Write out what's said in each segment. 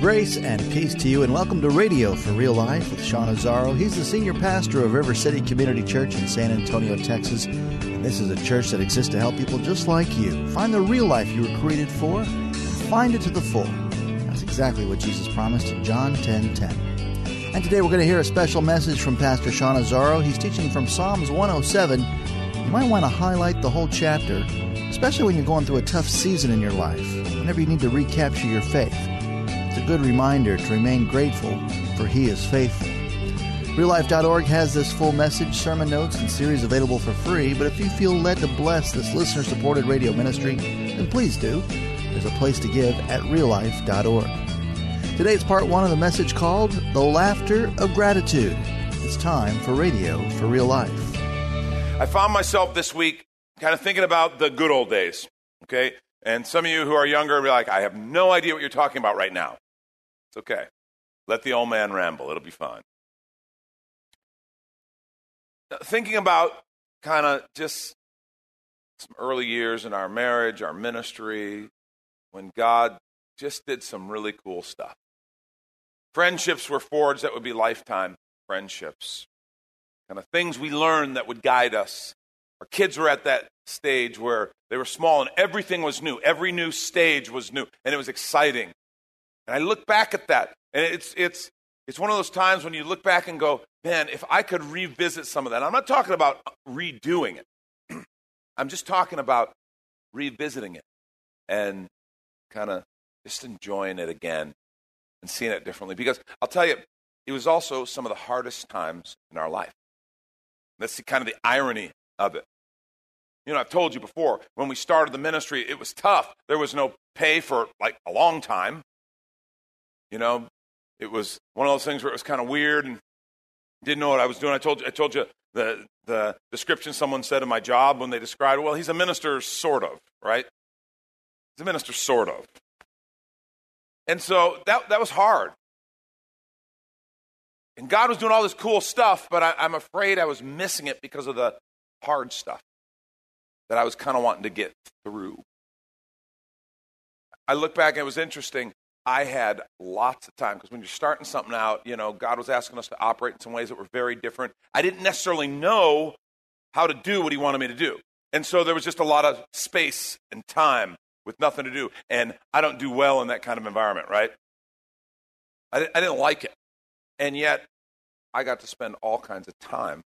Grace and peace to you, and welcome to Radio for Real Life with Sean Azzaro. He's the senior pastor of River City Community Church in San Antonio, Texas. And this is a church that exists to help people just like you find the real life you were created for and find it to the full. That's exactly what Jesus promised in John 10 10. And today we're going to hear a special message from Pastor Sean Azzaro. He's teaching from Psalms 107. You might want to highlight the whole chapter, especially when you're going through a tough season in your life, whenever you need to recapture your faith. Good reminder to remain grateful, for He is faithful. RealLife.org has this full message, sermon notes, and series available for free, but if you feel led to bless this listener supported radio ministry, then please do. There's a place to give at RealLife.org. Today's part one of the message called The Laughter of Gratitude. It's time for Radio for Real Life. I found myself this week kind of thinking about the good old days, okay? And some of you who are younger will be like, I have no idea what you're talking about right now. It's okay. Let the old man ramble, it'll be fine. Thinking about kind of just some early years in our marriage, our ministry, when God just did some really cool stuff. Friendships were forged that would be lifetime friendships. Kind of things we learned that would guide us. Our kids were at that stage where they were small and everything was new. Every new stage was new and it was exciting. And I look back at that and it's, it's, it's one of those times when you look back and go, man, if I could revisit some of that. I'm not talking about uh, redoing it. I'm just talking about revisiting it and kind of just enjoying it again and seeing it differently. Because I'll tell you, it was also some of the hardest times in our life. That's the, kind of the irony of it. You know, I've told you before, when we started the ministry, it was tough. There was no pay for like a long time. You know, it was one of those things where it was kind of weird and didn't know what I was doing. I told you, I told you the, the description someone said of my job when they described. Well, he's a minister, sort of, right? He's a minister, sort of. And so that, that was hard. And God was doing all this cool stuff, but I, I'm afraid I was missing it because of the hard stuff that I was kind of wanting to get through. I look back and it was interesting. I had lots of time because when you're starting something out, you know, God was asking us to operate in some ways that were very different. I didn't necessarily know how to do what He wanted me to do. And so there was just a lot of space and time with nothing to do. And I don't do well in that kind of environment, right? I, I didn't like it. And yet, I got to spend all kinds of time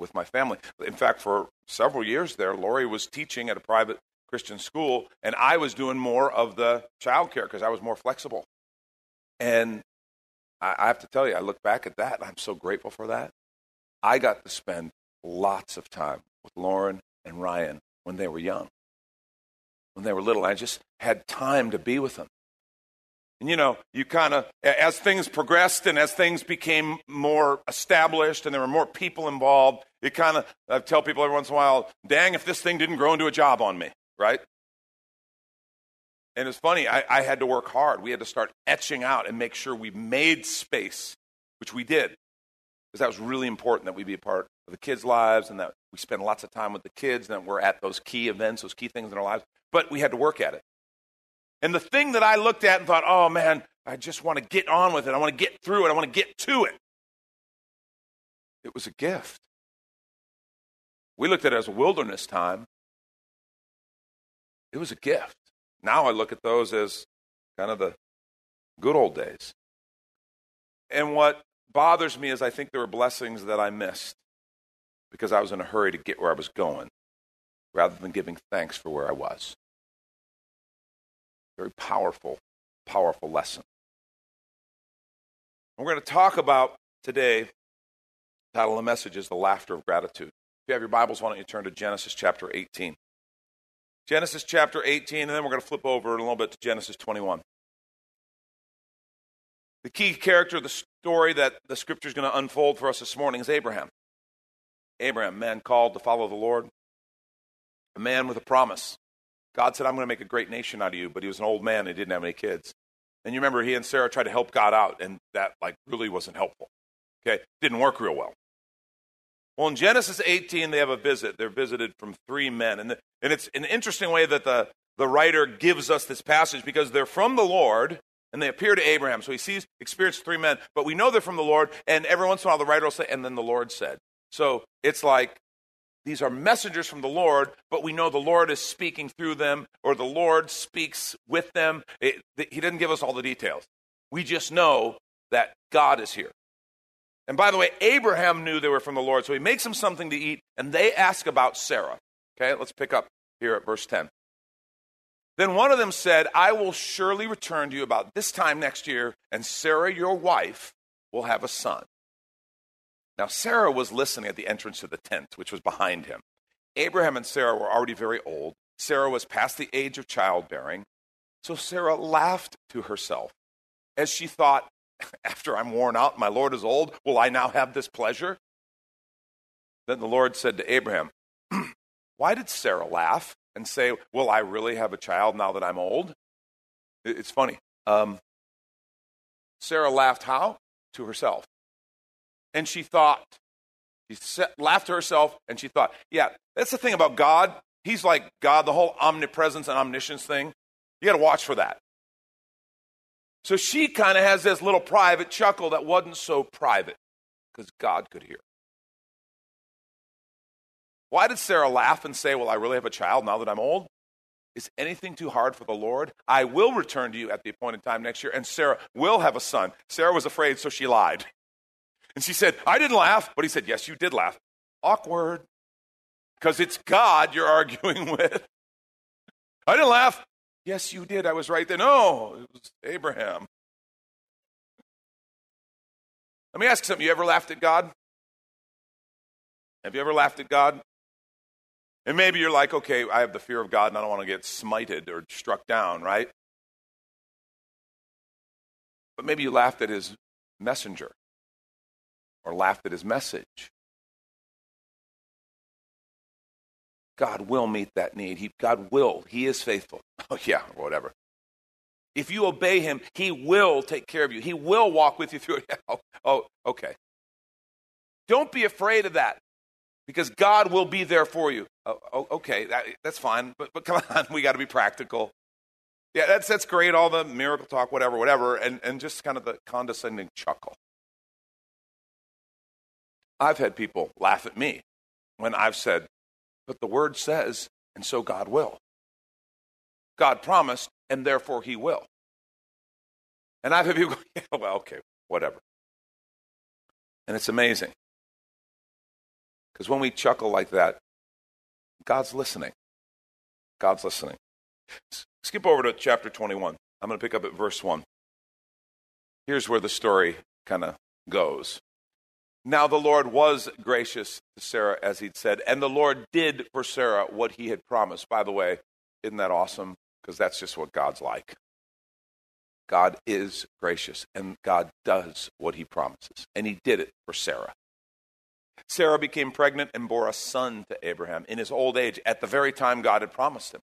with my family. In fact, for several years there, Lori was teaching at a private Christian school, and I was doing more of the childcare because I was more flexible. And I, I have to tell you, I look back at that, I'm so grateful for that. I got to spend lots of time with Lauren and Ryan when they were young, when they were little. I just had time to be with them. And you know, you kind of, as things progressed and as things became more established and there were more people involved, you kind of, I tell people every once in a while, dang, if this thing didn't grow into a job on me, right? And it's funny, I, I had to work hard. We had to start etching out and make sure we made space, which we did. Because that was really important that we be a part of the kids' lives and that we spend lots of time with the kids and that we're at those key events, those key things in our lives. But we had to work at it. And the thing that I looked at and thought, oh man, I just want to get on with it. I want to get through it. I want to get to it. It was a gift. We looked at it as a wilderness time. It was a gift. Now I look at those as kind of the good old days. And what bothers me is I think there were blessings that I missed because I was in a hurry to get where I was going rather than giving thanks for where I was. Very powerful, powerful lesson. We're going to talk about today, title of the message is The Laughter of Gratitude. If you have your Bibles, why don't you turn to Genesis chapter 18? Genesis chapter 18, and then we're going to flip over in a little bit to Genesis 21. The key character of the story that the scripture is going to unfold for us this morning is Abraham. Abraham, man called to follow the Lord, a man with a promise. God said, I'm going to make a great nation out of you, but he was an old man and he didn't have any kids. And you remember he and Sarah tried to help God out, and that like really wasn't helpful. Okay, didn't work real well. Well, in Genesis 18, they have a visit. They're visited from three men. And, the, and it's an interesting way that the, the writer gives us this passage because they're from the Lord and they appear to Abraham. So he sees, experiences three men, but we know they're from the Lord. And every once in a while, the writer will say, and then the Lord said. So it's like these are messengers from the Lord, but we know the Lord is speaking through them or the Lord speaks with them. It, he didn't give us all the details. We just know that God is here. And by the way, Abraham knew they were from the Lord, so he makes them something to eat, and they ask about Sarah. Okay, let's pick up here at verse 10. Then one of them said, I will surely return to you about this time next year, and Sarah, your wife, will have a son. Now, Sarah was listening at the entrance to the tent, which was behind him. Abraham and Sarah were already very old. Sarah was past the age of childbearing. So Sarah laughed to herself as she thought, after I'm worn out, my Lord is old, will I now have this pleasure? Then the Lord said to Abraham, Why did Sarah laugh and say, Will I really have a child now that I'm old? It's funny. Um, Sarah laughed how? To herself. And she thought, she laughed to herself and she thought, Yeah, that's the thing about God. He's like God, the whole omnipresence and omniscience thing. You got to watch for that. So she kind of has this little private chuckle that wasn't so private because God could hear. Why did Sarah laugh and say, Well, I really have a child now that I'm old? Is anything too hard for the Lord? I will return to you at the appointed time next year, and Sarah will have a son. Sarah was afraid, so she lied. And she said, I didn't laugh. But he said, Yes, you did laugh. Awkward. Because it's God you're arguing with. I didn't laugh. Yes, you did. I was right there. No, oh, it was Abraham. Let me ask something. You ever laughed at God? Have you ever laughed at God? And maybe you're like, okay, I have the fear of God and I don't want to get smited or struck down, right? But maybe you laughed at his messenger or laughed at his message God will meet that need. He, God will. He is faithful. Oh, yeah, whatever. If you obey him, he will take care of you. He will walk with you through it. Oh, okay. Don't be afraid of that because God will be there for you. Oh, oh, okay, that, that's fine, but, but come on, we got to be practical. Yeah, that's, that's great, all the miracle talk, whatever, whatever, and, and just kind of the condescending chuckle. I've had people laugh at me when I've said, but the word says, and so God will. God promised, and therefore he will. And I've had people go, yeah, well, okay, whatever. And it's amazing. Because when we chuckle like that, God's listening. God's listening. Skip over to chapter 21. I'm going to pick up at verse 1. Here's where the story kind of goes. Now the Lord was gracious to Sarah, as he'd said, and the Lord did for Sarah what he had promised. By the way, isn't that awesome? Because that's just what God's like. God is gracious, and God does what he promises. And he did it for Sarah. Sarah became pregnant and bore a son to Abraham in his old age at the very time God had promised him.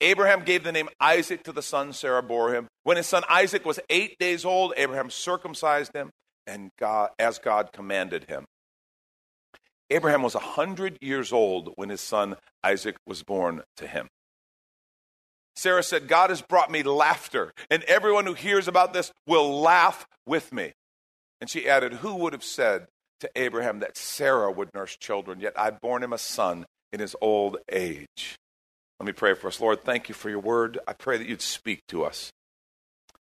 Abraham gave the name Isaac to the son Sarah bore him. When his son Isaac was eight days old, Abraham circumcised him and God, as God commanded him. Abraham was a 100 years old when his son Isaac was born to him. Sarah said, God has brought me laughter, and everyone who hears about this will laugh with me. And she added, Who would have said to Abraham that Sarah would nurse children, yet I've borne him a son in his old age? Let me pray for us. Lord, thank you for your word. I pray that you'd speak to us.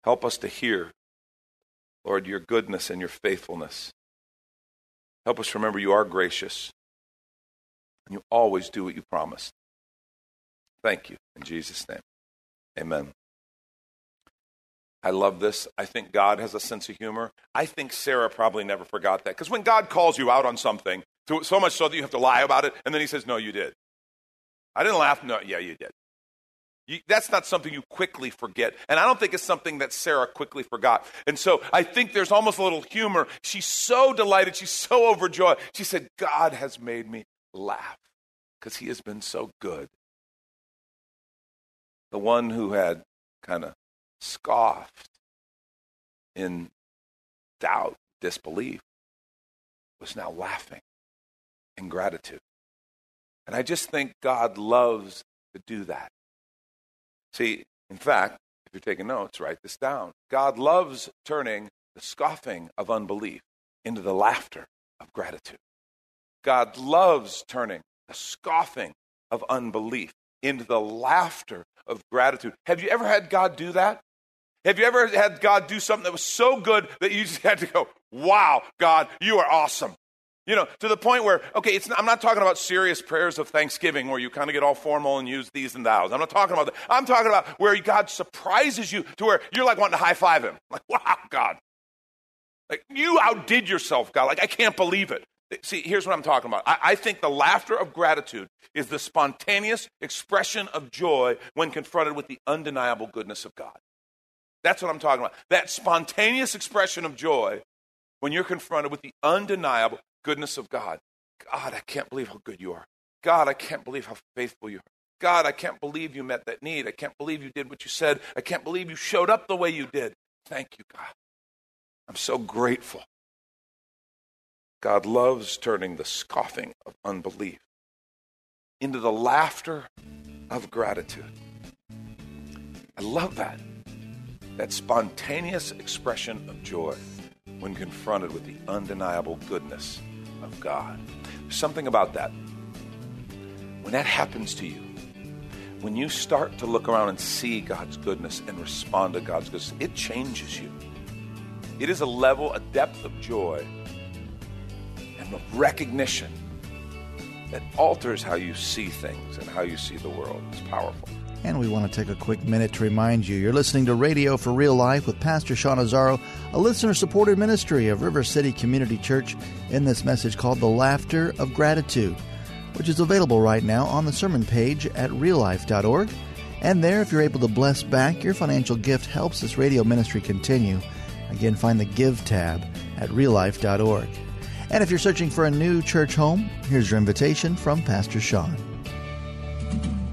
Help us to hear Lord, your goodness and your faithfulness. Help us remember you are gracious and you always do what you promised. Thank you. In Jesus' name, amen. I love this. I think God has a sense of humor. I think Sarah probably never forgot that. Because when God calls you out on something, So, much so that you have to lie about it. And then he says, No, you did. I didn't laugh. No, yeah, you did. You, that's not something you quickly forget. And I don't think it's something that Sarah quickly forgot. And so I think there's almost a little humor. She's so delighted. She's so overjoyed. She said, God has made me laugh because he has been so good. The one who had kind of scoffed in doubt, disbelief, was now laughing in gratitude. And I just think God loves to do that. See, in fact, if you're taking notes, write this down. God loves turning the scoffing of unbelief into the laughter of gratitude. God loves turning the scoffing of unbelief into the laughter of gratitude. Have you ever had God do that? Have you ever had God do something that was so good that you just had to go, wow, God, you are awesome? You know, to the point where, okay, not, I'm not talking about serious prayers of thanksgiving where you kind of get all formal and use these and thous. I'm not talking about that. I'm talking about where God surprises you to where you're like wanting to high five him. Like, wow, God. Like, you outdid yourself, God. Like, I can't believe it. See, here's what I'm talking about. I, I, think the laughter of gratitude is the spontaneous expression of joy when confronted with the undeniable goodness of God. That's what I'm talking about. That spontaneous expression of joy when you're confronted with the undeniable goodness of God. God, I can't believe how good you are. God, I can't believe how faithful you are. God, I can't believe you met that need. I can't believe you did what you said. I can't believe you showed up the way you did. Thank you, God. I'm so grateful. God loves turning the scoffing of unbelief into the laughter of gratitude. I love that. That spontaneous expression of joy when confronted with the undeniable goodness of God. Something about that. When that happens to you, when you start to look around and see God's goodness and respond to God's goodness, it changes you. It is a level, a depth of joy and of recognition that alters how you see things and how you see the world. It's powerful. And we want to take a quick minute to remind you you're listening to Radio for Real Life with Pastor Sean Azzaro, a listener supported ministry of River City Community Church, in this message called The Laughter of Gratitude, which is available right now on the sermon page at reallife.org. And there, if you're able to bless back, your financial gift helps this radio ministry continue. Again, find the Give tab at reallife.org. And if you're searching for a new church home, here's your invitation from Pastor Sean.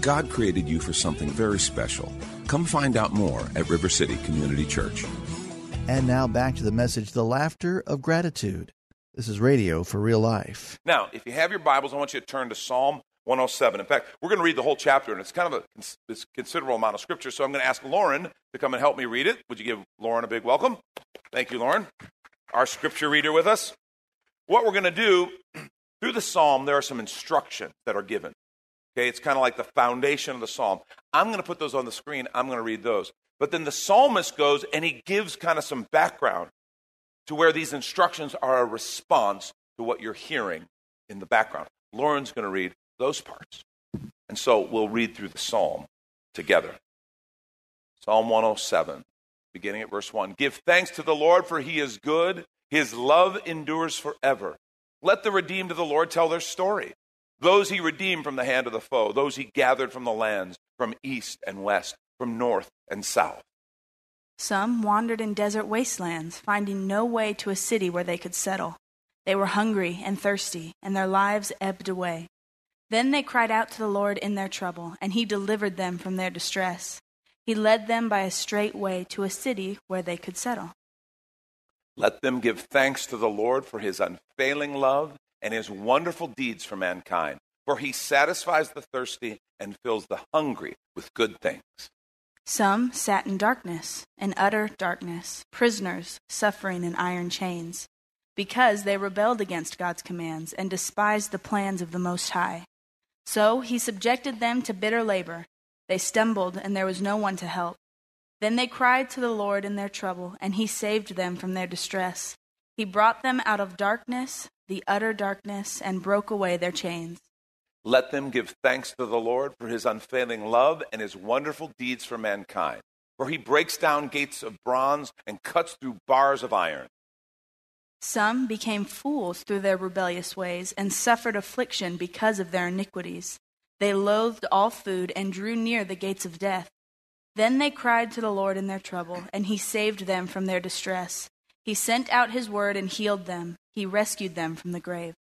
God created you for something very special. Come find out more at River City Community Church. And now back to the message The Laughter of Gratitude. This is radio for real life. Now, if you have your Bibles, I want you to turn to Psalm 107. In fact, we're going to read the whole chapter, and it's kind of a considerable amount of scripture. So I'm going to ask Lauren to come and help me read it. Would you give Lauren a big welcome? Thank you, Lauren, our scripture reader with us. What we're going to do through the psalm, there are some instructions that are given. Okay, it's kind of like the foundation of the psalm. I'm going to put those on the screen. I'm going to read those. But then the psalmist goes and he gives kind of some background to where these instructions are a response to what you're hearing in the background. Lauren's going to read those parts. And so we'll read through the psalm together. Psalm 107, beginning at verse 1. Give thanks to the Lord, for he is good. His love endures forever. Let the redeemed of the Lord tell their story. Those he redeemed from the hand of the foe, those he gathered from the lands, from east and west, from north and south. Some wandered in desert wastelands, finding no way to a city where they could settle. They were hungry and thirsty, and their lives ebbed away. Then they cried out to the Lord in their trouble, and he delivered them from their distress. He led them by a straight way to a city where they could settle. Let them give thanks to the Lord for his unfailing love and his wonderful deeds for mankind. For he satisfies the thirsty and fills the hungry with good things. Some sat in darkness, in utter darkness, prisoners suffering in iron chains, because they rebelled against God's commands and despised the plans of the Most High. So he subjected them to bitter labor. They stumbled, and there was no one to help. Then they cried to the Lord in their trouble, and he saved them from their distress. He brought them out of darkness, the utter darkness, and broke away their chains. Let them give thanks to the Lord for his unfailing love and his wonderful deeds for mankind. For he breaks down gates of bronze and cuts through bars of iron. Some became fools through their rebellious ways and suffered affliction because of their iniquities. They loathed all food and drew near the gates of death. Then they cried to the Lord in their trouble, and he saved them from their distress. He sent out his word and healed them. He rescued them from the grave.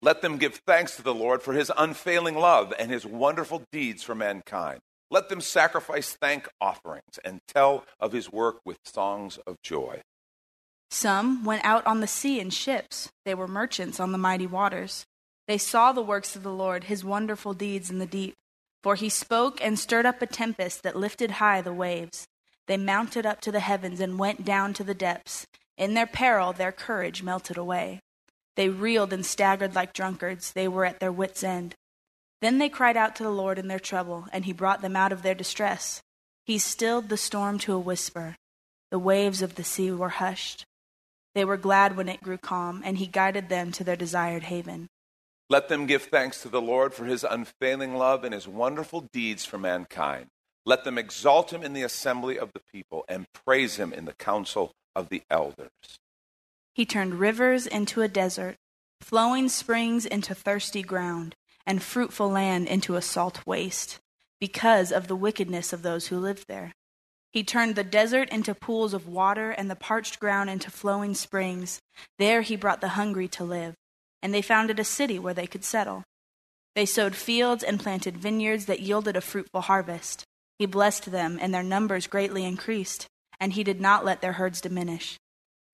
Let them give thanks to the Lord for his unfailing love and his wonderful deeds for mankind. Let them sacrifice thank offerings and tell of his work with songs of joy. Some went out on the sea in ships. They were merchants on the mighty waters. They saw the works of the Lord, his wonderful deeds in the deep. For he spoke and stirred up a tempest that lifted high the waves. They mounted up to the heavens and went down to the depths. In their peril, their courage melted away. They reeled and staggered like drunkards. They were at their wits' end. Then they cried out to the Lord in their trouble, and he brought them out of their distress. He stilled the storm to a whisper. The waves of the sea were hushed. They were glad when it grew calm, and he guided them to their desired haven. Let them give thanks to the Lord for his unfailing love and his wonderful deeds for mankind. Let them exalt him in the assembly of the people and praise him in the council of the elders. He turned rivers into a desert, flowing springs into thirsty ground, and fruitful land into a salt waste, because of the wickedness of those who lived there. He turned the desert into pools of water and the parched ground into flowing springs. There he brought the hungry to live, and they founded a city where they could settle. They sowed fields and planted vineyards that yielded a fruitful harvest. He blessed them, and their numbers greatly increased, and he did not let their herds diminish.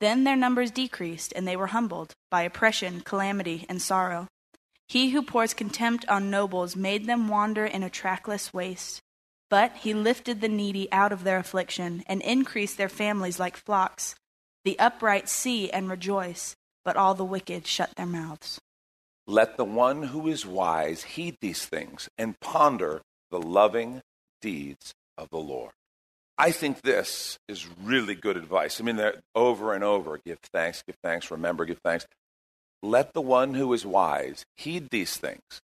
Then their numbers decreased, and they were humbled by oppression, calamity, and sorrow. He who pours contempt on nobles made them wander in a trackless waste. But he lifted the needy out of their affliction and increased their families like flocks. The upright see and rejoice, but all the wicked shut their mouths. Let the one who is wise heed these things and ponder the loving deeds of the Lord. I think this is really good advice. I mean, over and over give thanks, give thanks, remember, give thanks. Let the one who is wise heed these things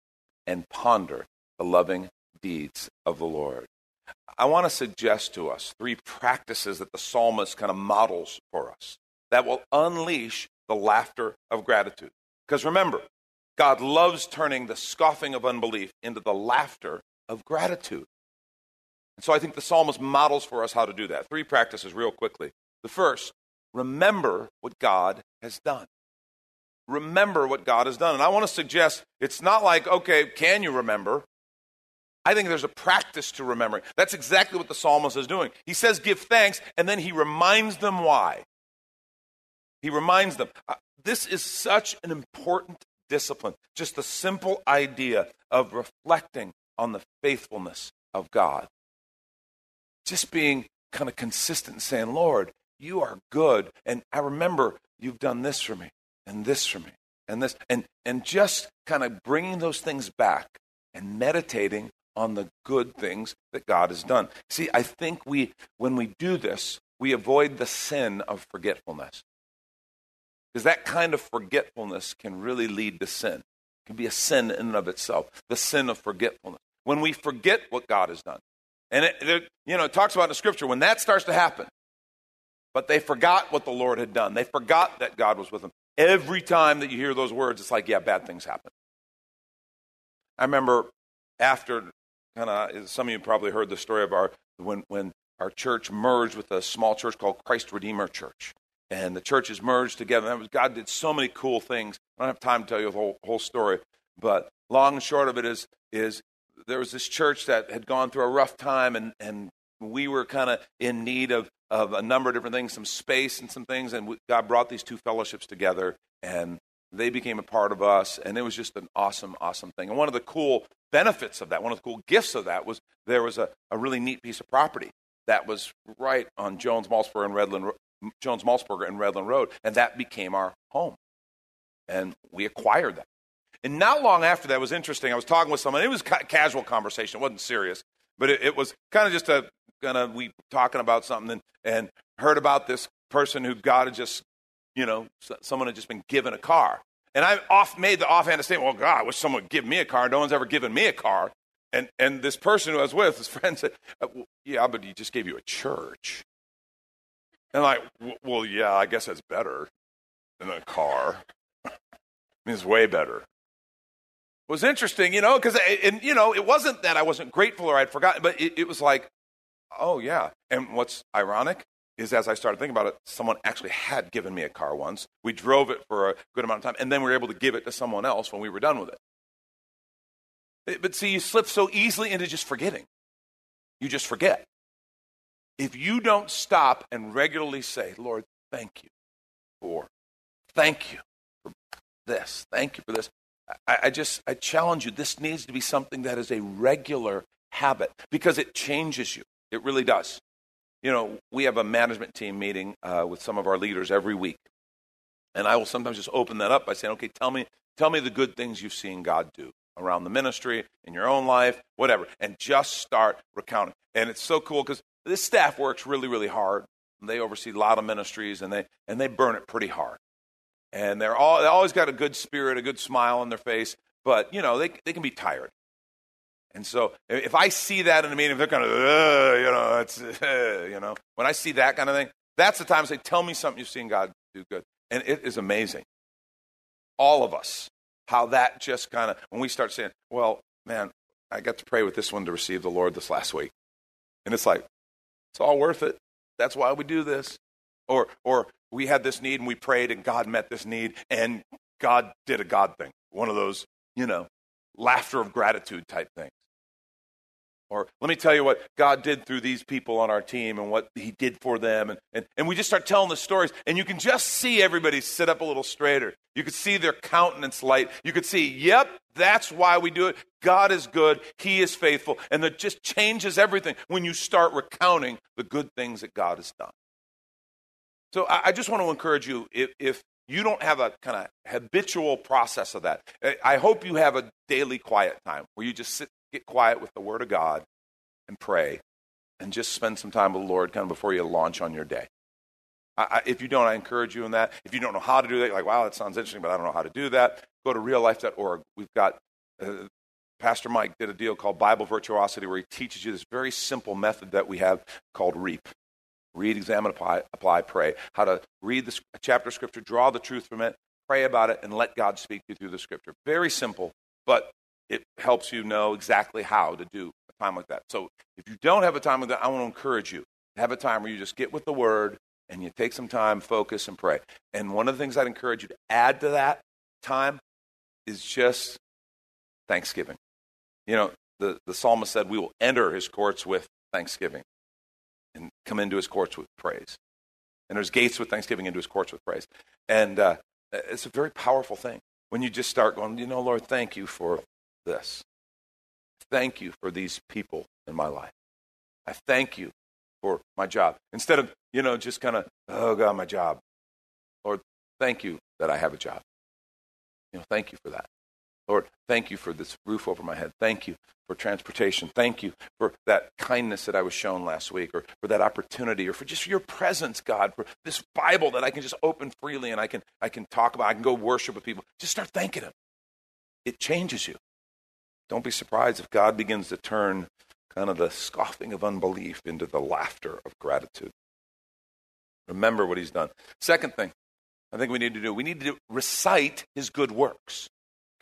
and ponder the loving deeds of the Lord. I want to suggest to us three practices that the psalmist kind of models for us that will unleash the laughter of gratitude. Because remember, God loves turning the scoffing of unbelief into the laughter of gratitude. So I think the psalmist models for us how to do that. Three practices, real quickly. The first, remember what God has done. Remember what God has done. And I want to suggest it's not like, okay, can you remember? I think there's a practice to remembering. That's exactly what the psalmist is doing. He says, give thanks, and then he reminds them why. He reminds them. Uh, this is such an important discipline. Just the simple idea of reflecting on the faithfulness of God. Just being kind of consistent and saying, Lord, you are good. And I remember you've done this for me, and this for me, and this. And, and just kind of bringing those things back and meditating on the good things that God has done. See, I think we, when we do this, we avoid the sin of forgetfulness. Because that kind of forgetfulness can really lead to sin. It can be a sin in and of itself, the sin of forgetfulness. When we forget what God has done. And it, it, you know, it talks about in the scripture when that starts to happen. But they forgot what the Lord had done. They forgot that God was with them. Every time that you hear those words, it's like, yeah, bad things happen. I remember after kind of some of you probably heard the story of our when when our church merged with a small church called Christ Redeemer Church, and the churches merged together. Was, God did so many cool things. I don't have time to tell you the whole whole story, but long and short of it is is there was this church that had gone through a rough time, and and we were kind of in need of, of a number of different things, some space and some things, and we, God brought these two fellowships together, and they became a part of us, and it was just an awesome, awesome thing. And one of the cool benefits of that, one of the cool gifts of that, was there was a, a really neat piece of property that was right on Jones Maltsberger and Redland, Jones Maltsberger and Redland Road, and that became our home, and we acquired that. And not long after that was interesting. I was talking with someone. It was ca- casual conversation. It wasn't serious, but it, it was kind of just a kind of we talking about something and, and heard about this person who God had just, you know, someone had just been given a car. And I off made the offhand statement, well, God, I wish someone would give me a car. No one's ever given me a car. And, and this person who I was with, his friend said, uh, yeah, but he just gave you a church. And I'm like, well, yeah, I guess that's better than a car. I mean, it's way better was interesting, you know, because and you know it wasn't that I wasn't grateful or I'd forgotten, but it, it was like, oh yeah. And what's ironic is as I started thinking about it, someone actually had given me a car once. We drove it for a good amount of time, and then we were able to give it to someone else when we were done with it. But see, you slip so easily into just forgetting. You just forget. If you don't stop and regularly say, Lord, thank you for, thank you for this, thank you for this, I, I just I challenge you. This needs to be something that is a regular habit because it changes you. It really does. You know, we have a management team meeting uh, with some of our leaders every week, and I will sometimes just open that up by saying, "Okay, tell me, tell me the good things you've seen God do around the ministry, in your own life, whatever," and just start recounting. And it's so cool because this staff works really, really hard. They oversee a lot of ministries, and they and they burn it pretty hard and they're all they always got a good spirit, a good smile on their face, but you know they they can be tired. And so if I see that in a meeting, if they're kind of you know it's you know when I see that kind of thing, that's the time I say, tell me something you've seen God do good, and it is amazing. All of us, how that just kind of when we start saying, well, man, I got to pray with this one to receive the Lord this last week, and it's like it's all worth it. That's why we do this. Or, or we had this need and we prayed and God met this need and God did a God thing. One of those, you know, laughter of gratitude type things. Or let me tell you what God did through these people on our team and what He did for them. And, and, and we just start telling the stories, and you can just see everybody sit up a little straighter. You could see their countenance light. You could see, yep, that's why we do it. God is good, He is faithful. And that just changes everything when you start recounting the good things that God has done. So I, I just want to encourage you if, if you don't have a kind of habitual process of that, I hope you have a daily quiet time where you just sit, get quiet with the Word of God and pray and just spend some time with the Lord kind of before you launch on your day. I, I, if you don't, I encourage you in that. If you don't know how to do that, like, wow, that sounds interesting, but I don't know how to do that, go to reallife.org. We've got, uh, Pastor Mike did a deal called Bible Virtuosity where he teaches you this very simple method that we have called REAP. Read, examine, apply, apply, pray. How to read the chapter of Scripture, draw the truth from it, pray about it, and let God speak to you through the Scripture. Very simple, but it helps you know exactly how to do a time like that. So if you don't have a time like that, I want to encourage you have a time where you just get with the Word and you take some time, focus, and pray. And one of the things I'd encourage you to add to that time is just thanksgiving. You know, the, the psalmist said, We will enter his courts with thanksgiving come into his courts with praise. And there's gates with thanksgiving into his courts with praise. And uh, it's a very powerful thing when you just start going, you know, Lord, thank you for this. Thank you for these people in my life. I thank you for my job. Instead of, you know, just kind of, oh God, my job. Lord, thank you that I have a job. You know, thank you for that. Lord, thank you for this roof over my head. Thank you for transportation. Thank you for that kindness that I was shown last week, or for that opportunity, or for just your presence, God, for this Bible that I can just open freely and I can, I can talk about. I can go worship with people. Just start thanking Him. It changes you. Don't be surprised if God begins to turn kind of the scoffing of unbelief into the laughter of gratitude. Remember what He's done. Second thing I think we need to do we need to recite His good works.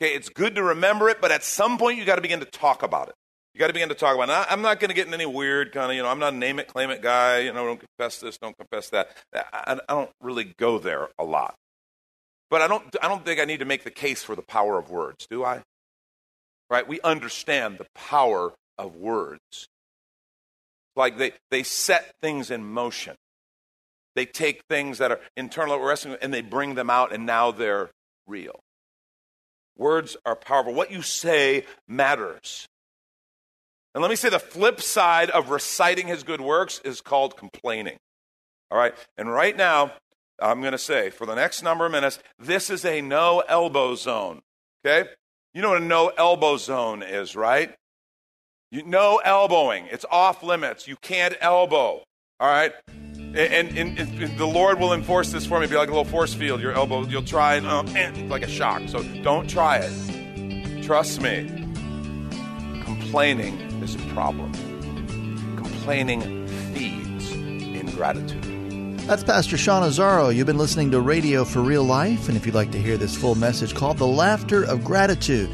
Okay, it's good to remember it, but at some point you got to begin to talk about it. You got to begin to talk about it. I'm not going to get in any weird kind of, you know, I'm not a name it, claim it guy. You know, don't confess this, don't confess that. I, I don't really go there a lot. But I don't, I don't think I need to make the case for the power of words, do I? Right? We understand the power of words. like they, they set things in motion. They take things that are internal wrestling and they bring them out, and now they're real. Words are powerful. What you say matters. And let me say the flip side of reciting his good works is called complaining. All right? And right now, I'm going to say for the next number of minutes, this is a no elbow zone. Okay? You know what a no elbow zone is, right? You, no elbowing. It's off limits. You can't elbow. All right? And, and, and, the Lord will enforce this for me. It'll be like a little force field. Your elbow, you'll try and, um, and like a shock. So don't try it. Trust me. Complaining is a problem. Complaining feeds ingratitude. That's Pastor Sean Azzaro. You've been listening to Radio for Real Life, and if you'd like to hear this full message called The Laughter of Gratitude,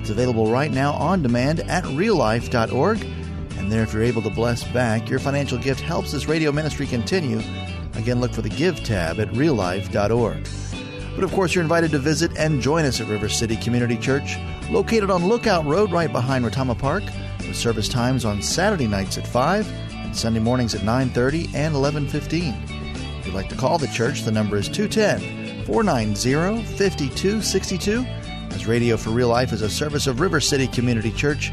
it's available right now on demand at reallife.org. And there, if you're able to bless back, your financial gift helps this radio ministry continue. Again, look for the Give tab at reallife.org. But of course, you're invited to visit and join us at River City Community Church, located on Lookout Road right behind Retama Park, with service times on Saturday nights at 5 and Sunday mornings at 9.30 and 11.15. If you'd like to call the church, the number is 210 490 5262 as Radio for Real Life is a service of River City Community Church.